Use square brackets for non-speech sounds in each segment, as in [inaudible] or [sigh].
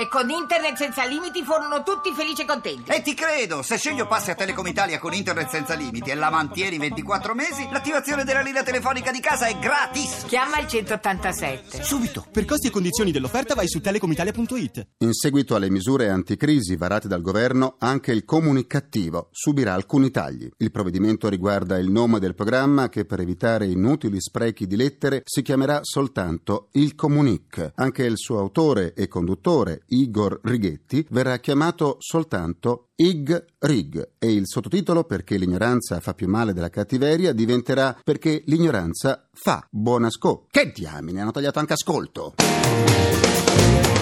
E con internet senza limiti furono tutti felici e contenti. E ti credo, se sceglio passi a Telecom Italia con internet senza limiti e la mantieni 24 mesi, l'attivazione della linea telefonica di casa è gratis. Chiama il 187. Subito! Per costi e condizioni dell'offerta vai su telecomitalia.it. In seguito alle misure anticrisi varate dal governo, anche il comunicativo subirà alcuni tagli. Il provvedimento riguarda il nome del programma che per evitare inutili sprechi di lettere si chiamerà soltanto il Comunic. Anche il suo autore e conduttore, Igor Righetti, verrà chiamato soltanto Ig Rig e il sottotitolo Perché l'ignoranza fa più male della cattiveria diventerà Perché l'ignoranza fa buon ascolto. Che diamine, hanno tagliato anche ascolto.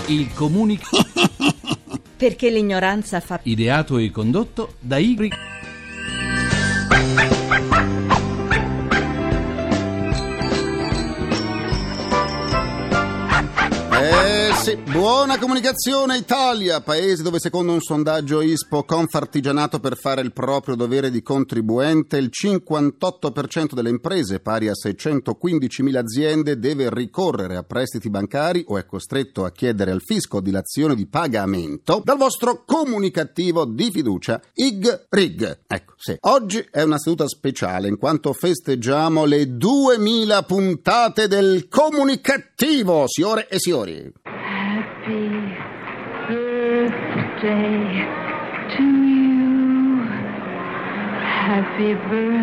Il Comunic [laughs] Perché l'ignoranza fa ideato e condotto da Igri Eh sì, buona comunicazione Italia, paese dove secondo un sondaggio ISPO confartigianato per fare il proprio dovere di contribuente, il 58% delle imprese, pari a 615.000 aziende, deve ricorrere a prestiti bancari o è costretto a chiedere al fisco dilazione di pagamento dal vostro comunicativo di fiducia IG Rig. Ecco, sì. Oggi è una seduta speciale in quanto festeggiamo le 2000 puntate del comunicativo, signore e signori. Happy birthday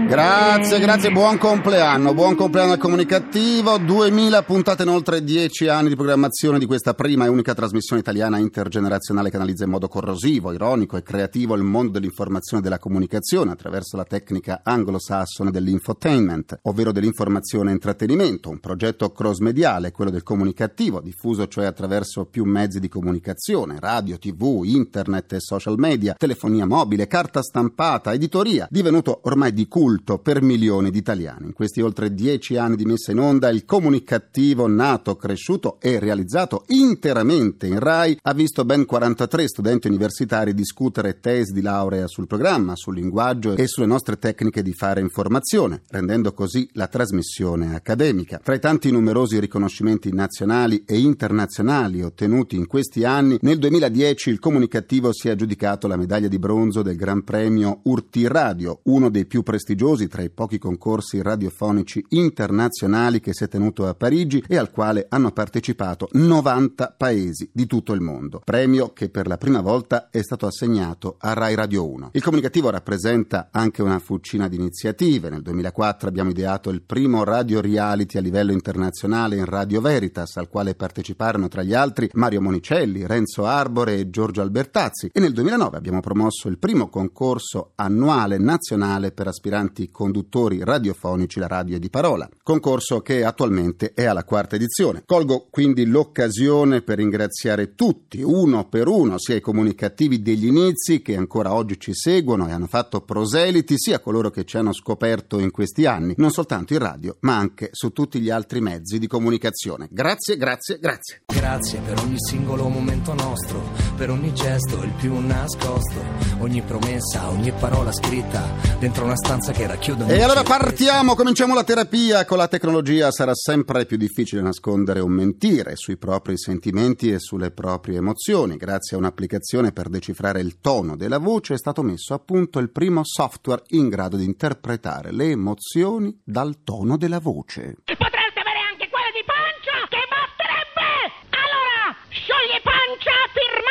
Grazie, grazie, buon compleanno, buon compleanno al comunicativo, 2000 puntate in oltre 10 anni di programmazione di questa prima e unica trasmissione italiana intergenerazionale che analizza in modo corrosivo, ironico e creativo il mondo dell'informazione e della comunicazione attraverso la tecnica anglosassone dell'infotainment, ovvero dell'informazione e intrattenimento, un progetto cross-mediale, quello del comunicativo, diffuso cioè attraverso più mezzi di comunicazione, radio, tv, internet e social media, telefonia mobile, carta stampata, editoria, divenuto ormai di culto per milioni di italiani. In questi oltre dieci anni di messa in onda, il comunicativo nato, cresciuto e realizzato interamente in RAI ha visto ben 43 studenti universitari discutere tesi di laurea sul programma, sul linguaggio e sulle nostre tecniche di fare informazione, rendendo così la trasmissione accademica. Tra i tanti numerosi riconoscimenti nazionali e internazionali ottenuti in questi anni, nel 2010 il comunicativo si è aggiudicato la medaglia di bronzo del Gran Premio Urti Radio, uno dei più prestigiosi tra i pochi concorsi radiofonici internazionali che si è tenuto a Parigi e al quale hanno partecipato 90 paesi di tutto il mondo. Premio che per la prima volta è stato assegnato a Rai Radio 1. Il comunicativo rappresenta anche una fucina di iniziative. Nel 2004 abbiamo ideato il primo radio reality a livello internazionale in Radio Veritas, al quale parteciparono tra gli altri Mario Monicelli, Renzo Arbore e Giorgio Albertazzi. E nel 2009 abbiamo promosso il primo concorso annuale nazionale per aspiranti conduttori radiofonici, la radio di parola. Concorso che attualmente è alla quarta edizione. Colgo quindi l'occasione per ringraziare tutti, uno per uno, sia i comunicativi degli inizi che ancora oggi ci seguono e hanno fatto proseliti, sia coloro che ci hanno scoperto in questi anni, non soltanto in radio, ma anche su tutti gli altri mezzi di comunicazione. Grazie, grazie, grazie. Grazie per ogni singolo momento nostro, per ogni gesto, il più nascosto, ogni promessa, ogni parola scritta dentro una stanza che racchiude un E allora partiamo, cominciamo la terapia. Con la tecnologia sarà sempre più difficile nascondere o mentire sui propri sentimenti e sulle proprie emozioni. Grazie a un'applicazione per decifrare il tono della voce è stato messo a punto il primo software in grado di interpretare le emozioni dal tono della voce.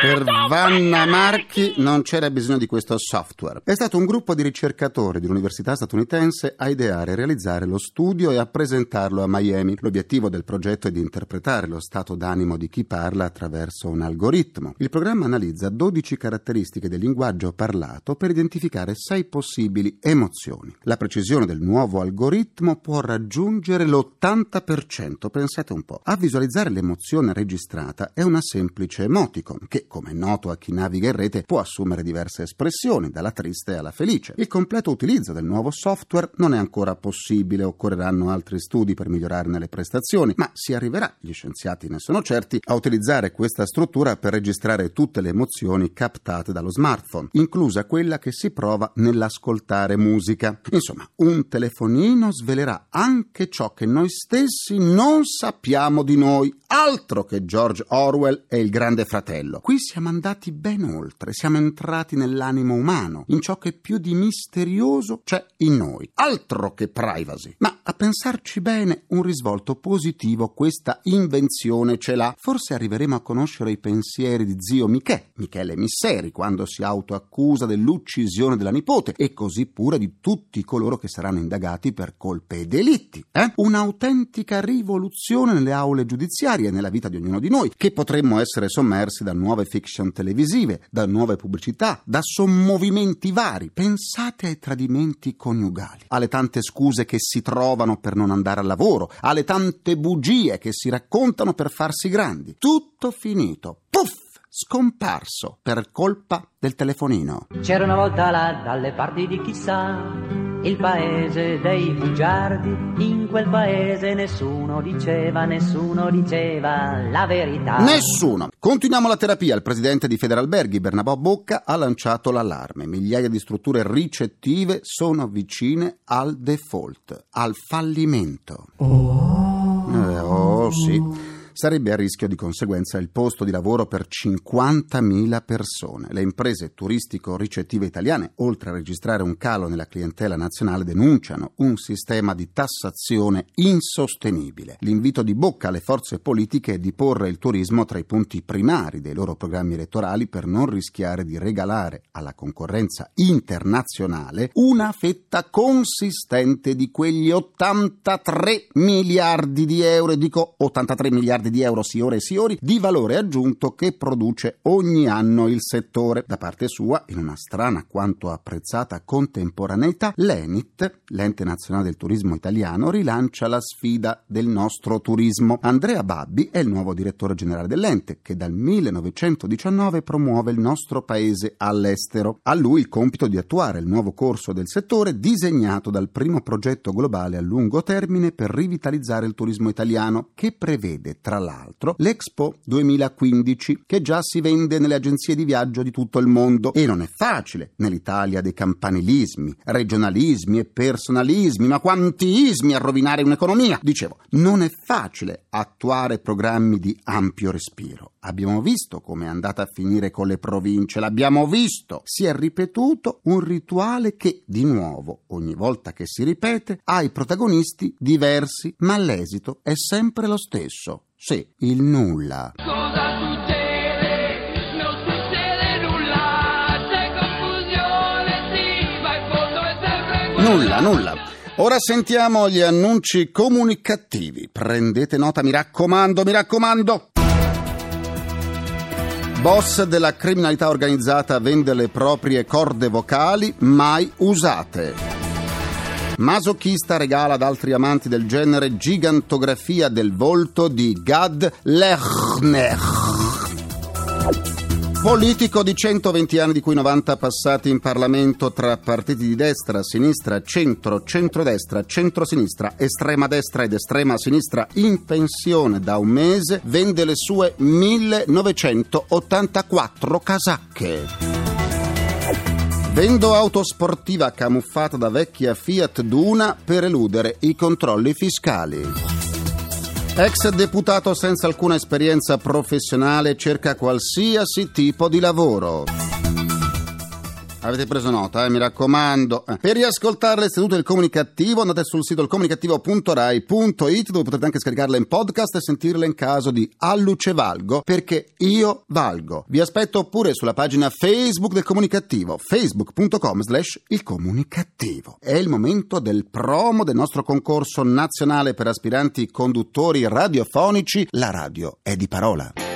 Per Vanna Marchi non c'era bisogno di questo software. È stato un gruppo di ricercatori di un'università statunitense a ideare e realizzare lo studio e a presentarlo a Miami. L'obiettivo del progetto è di interpretare lo stato d'animo di chi parla attraverso un algoritmo. Il programma analizza 12 caratteristiche del linguaggio parlato per identificare 6 possibili emozioni. La precisione del nuovo algoritmo può raggiungere l'80%, pensate un po'. A visualizzare l'emozione registrata è una semplice emoticon che, come è noto a chi naviga in rete, può assumere diverse espressioni, dalla triste alla felice. Il completo utilizzo del nuovo software non è ancora possibile, occorreranno altri studi per migliorarne le prestazioni, ma si arriverà, gli scienziati ne sono certi, a utilizzare questa struttura per registrare tutte le emozioni captate dallo smartphone, inclusa quella che si prova nell'ascoltare musica. Insomma, un telefonino svelerà anche ciò che noi stessi non sappiamo di noi, altro che George Orwell e il grande fratello. Qui Qui siamo andati ben oltre, siamo entrati nell'animo umano, in ciò che più di misterioso c'è in noi. Altro che privacy. Ma a pensarci bene, un risvolto positivo questa invenzione ce l'ha. Forse arriveremo a conoscere i pensieri di zio Michè, Michele Misseri, quando si autoaccusa dell'uccisione della nipote, e così pure di tutti coloro che saranno indagati per colpe e delitti. Eh? Un'autentica rivoluzione nelle aule giudiziarie e nella vita di ognuno di noi, che potremmo essere sommersi da nuove fiction televisive, da nuove pubblicità, da sommovimenti vari. Pensate ai tradimenti coniugali, alle tante scuse che si trovano per non andare al lavoro, alle tante bugie che si raccontano per farsi grandi. Tutto finito. Puff! Scomparso per colpa del telefonino. C'era una volta là dalle parti di chissà il paese dei bugiardi. In quel paese nessuno diceva, nessuno diceva la verità. Nessuno. Continuiamo la terapia. Il presidente di Federalberghi, Bernabò Bocca, ha lanciato l'allarme. Migliaia di strutture ricettive sono vicine al default, al fallimento. Oh, eh, oh sì sarebbe a rischio di conseguenza il posto di lavoro per 50.000 persone. Le imprese turistico-ricettive italiane, oltre a registrare un calo nella clientela nazionale, denunciano un sistema di tassazione insostenibile. L'invito di bocca alle forze politiche è di porre il turismo tra i punti primari dei loro programmi elettorali per non rischiare di regalare alla concorrenza internazionale una fetta consistente di quegli 83 miliardi di euro, dico 83 miliardi miliardi di euro signore e signori di valore aggiunto che produce ogni anno il settore. Da parte sua, in una strana quanto apprezzata contemporaneità, l'ENIT, l'Ente Nazionale del Turismo Italiano, rilancia la sfida del nostro turismo. Andrea Babbi è il nuovo direttore generale dell'ente che dal 1919 promuove il nostro paese all'estero. A lui il compito di attuare il nuovo corso del settore disegnato dal primo progetto globale a lungo termine per rivitalizzare il turismo italiano che prevede tra tra l'altro, l'Expo 2015, che già si vende nelle agenzie di viaggio di tutto il mondo. E non è facile nell'Italia dei campanilismi, regionalismi e personalismi, ma quanti ismi a rovinare un'economia. Dicevo, non è facile attuare programmi di ampio respiro. Abbiamo visto come è andata a finire con le province, l'abbiamo visto. Si è ripetuto un rituale che, di nuovo, ogni volta che si ripete, ha i protagonisti diversi, ma l'esito è sempre lo stesso. Sì, il nulla. Cosa succede? Non succede nulla. C'è confusione, sì, ma in fondo è sempre Nulla, nulla. Ora sentiamo gli annunci comunicativi. Prendete nota, mi raccomando, mi raccomando. Boss della criminalità organizzata vende le proprie corde vocali mai usate. Masochista regala ad altri amanti del genere gigantografia del volto di Gad Lechner. Politico di 120 anni, di cui 90 passati in Parlamento tra partiti di destra, sinistra, centro, centrodestra, centrosinistra, estrema destra ed estrema sinistra, in pensione da un mese, vende le sue 1984 casacche. Vendo auto sportiva camuffata da vecchia Fiat Duna per eludere i controlli fiscali. Ex deputato senza alcuna esperienza professionale cerca qualsiasi tipo di lavoro. Avete preso nota, eh? mi raccomando. Per riascoltare le sedute del comunicativo andate sul sito comunicativo.rai.it dove potete anche scaricarle in podcast e sentirle in caso di Alluce Valgo perché io valgo. Vi aspetto pure sulla pagina Facebook del comunicativo facebook.com slash il comunicativo. È il momento del promo del nostro concorso nazionale per aspiranti conduttori radiofonici. La radio è di parola.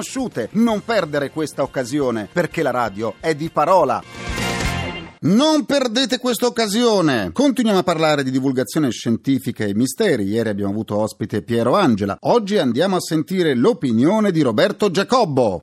conosciute. Non perdere questa occasione, perché la radio è di parola. Non perdete questa occasione! Continuiamo a parlare di divulgazione scientifica e misteri. Ieri abbiamo avuto ospite Piero Angela. Oggi andiamo a sentire l'opinione di Roberto Giacobbo.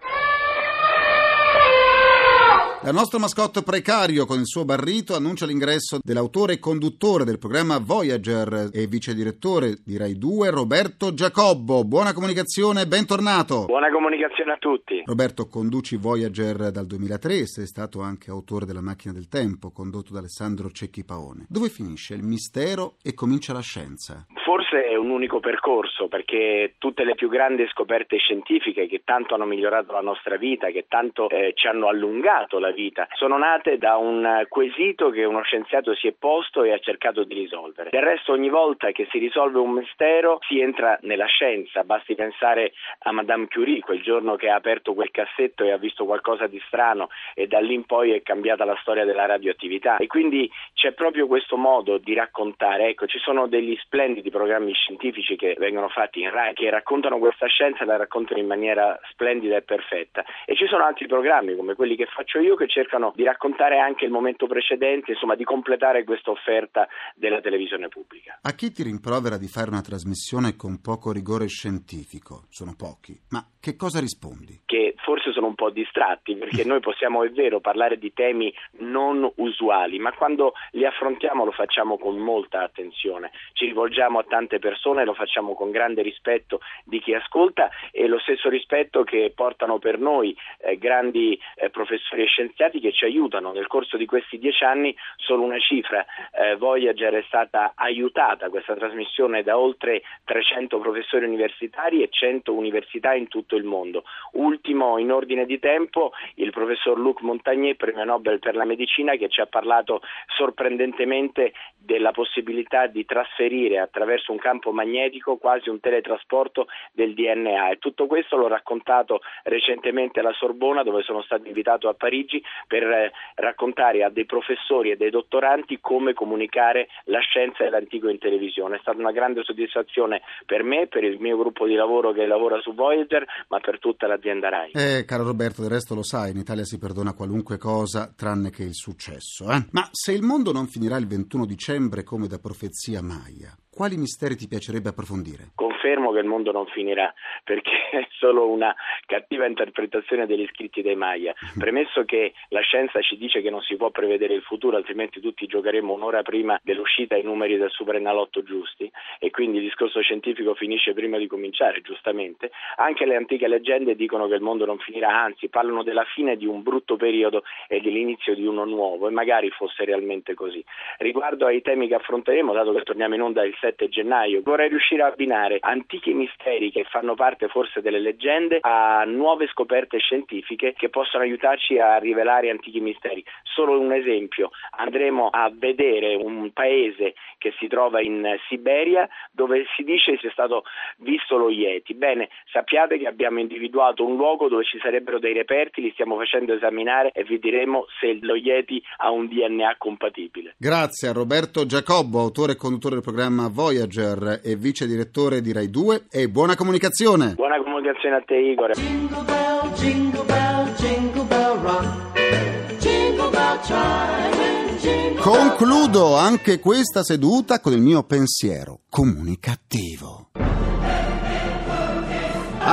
La nostra mascotte precario con il suo barrito annuncia l'ingresso dell'autore e conduttore del programma Voyager e vice direttore di Rai 2 Roberto Giacobbo. Buona comunicazione, bentornato. Buona comunicazione a tutti. Roberto, conduci Voyager dal 2003 e sei stato anche autore della Macchina del Tempo, condotto da Alessandro Cecchi Paone. Dove finisce il mistero e comincia la scienza? Forse è un unico percorso perché tutte le più grandi scoperte scientifiche che tanto hanno migliorato la nostra vita, che tanto eh, ci hanno allungato la vita, sono nate da un quesito che uno scienziato si è posto e ha cercato di risolvere. Del resto ogni volta che si risolve un mistero si entra nella scienza, basti pensare a Madame Curie, quel giorno che ha aperto quel cassetto e ha visto qualcosa di strano e da lì in poi è cambiata la storia della radioattività. E quindi c'è proprio questo modo di raccontare, ecco ci sono degli splendidi programmi scientifici che vengono fatti in RAI che raccontano questa scienza e la raccontano in maniera splendida e perfetta. E ci sono altri programmi come quelli che faccio io che cercano di raccontare anche il momento precedente, insomma di completare questa offerta della televisione pubblica. A chi ti rimprovera di fare una trasmissione con poco rigore scientifico? Sono pochi, ma che cosa rispondi? Che forse sono un po' distratti perché noi possiamo, è vero, parlare di temi non usuali, ma quando li affrontiamo lo facciamo con molta attenzione, ci rivolgiamo a tante persone, lo facciamo con grande rispetto di chi ascolta e lo stesso rispetto che portano per noi eh, grandi eh, professori e scienziati che ci aiutano. Nel corso di questi dieci anni solo una cifra, eh, Voyager è stata aiutata questa trasmissione da oltre 300 professori universitari e 100 università in tutto il mondo. Ultimo in ordine di tempo il professor Luc Montagnier, premio Nobel per la medicina, che ci ha parlato sorprendentemente della possibilità di trasferire attraverso un campo magnetico quasi un teletrasporto del DNA e tutto questo l'ho raccontato recentemente alla Sorbona dove sono stato invitato a Parigi per eh, raccontare a dei professori e dei dottoranti come comunicare la scienza e l'antico in televisione. È stata una grande soddisfazione per me, per il mio gruppo di lavoro che lavora su Voyager, ma per tutta l'azienda RAI. Eh, caro Roberto, del resto lo sai, in Italia si perdona qualunque cosa tranne che il successo. Eh? Ma se il mondo non finirà il 21 dicembre come da profezia Maya, quali misteri ti piacerebbe approfondire? Confermo che il mondo non finirà perché [laughs] è solo una cattiva interpretazione degli scritti dei Maya. Premesso che la scienza ci dice che non si può prevedere il futuro, altrimenti tutti giocheremo un'ora prima dell'uscita ai numeri del Superenalotto giusti e quindi il discorso scientifico finisce prima di cominciare, giustamente. Anche le antiche leggende dicono che il mondo non finirà, anzi parlano della fine di un brutto periodo e dell'inizio di uno nuovo e magari fosse realmente così. Riguardo ai temi che affronteremo, dato che torniamo in onda il 7 gennaio, vorrei riuscire a abbinare antichi misteri che fanno parte forse delle leggende a nuove scoperte scientifiche che possono aiutarci a rivelare antichi misteri. Solo un esempio, andremo a vedere un paese che si trova in Siberia dove si dice sia stato visto lo Yeti. Bene, sappiate che abbiamo individuato un luogo dove ci sarebbero dei reperti, li stiamo facendo esaminare e vi diremo se lo Yeti ha un DNA compatibile. Grazie a Roberto Giacobbo, autore e conduttore del programma Voyager e vice direttore di Rai 2 e buona comunicazione. Buona comunicazione a te Igor. Jingle bell, jingle bell, jingle bell rock. Jingle bell chime, jingle Concludo anche questa seduta con il mio pensiero comunicativo.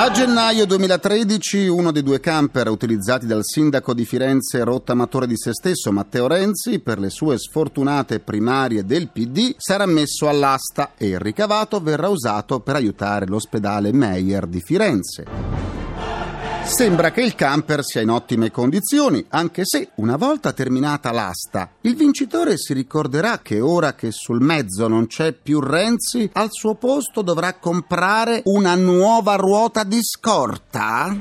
A gennaio 2013 uno dei due camper utilizzati dal sindaco di Firenze rottamatore di se stesso Matteo Renzi per le sue sfortunate primarie del PD sarà messo all'asta e il ricavato verrà usato per aiutare l'ospedale Meyer di Firenze. Sembra che il camper sia in ottime condizioni, anche se una volta terminata l'asta, il vincitore si ricorderà che ora che sul mezzo non c'è più Renzi, al suo posto dovrà comprare una nuova ruota di scorta?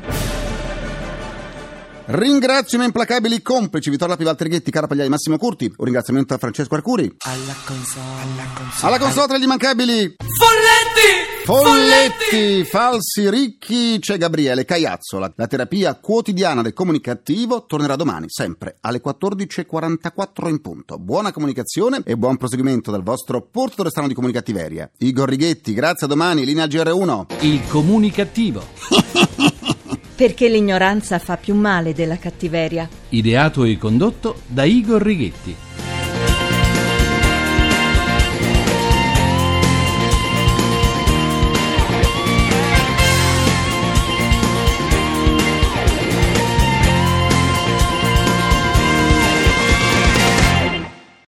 Ringrazio i miei implacabili complici Vittorio Lapi, Walter Ghetti, Cara Pagliai, Massimo Curti. Un ringraziamento a Francesco Arcuri. Alla console, alla console. Alla console tra gli immancabili Folletti! Folletti, falsi ricchi, c'è Gabriele Caiazzola. La terapia quotidiana del comunicativo tornerà domani, sempre alle 14.44 in punto. Buona comunicazione e buon proseguimento dal vostro portatore strano di comunicattiveria. Igor Righetti, grazie a domani, linea GR1. Il comunicativo. [laughs] Perché l'ignoranza fa più male della cattiveria. Ideato e condotto da Igor Righetti.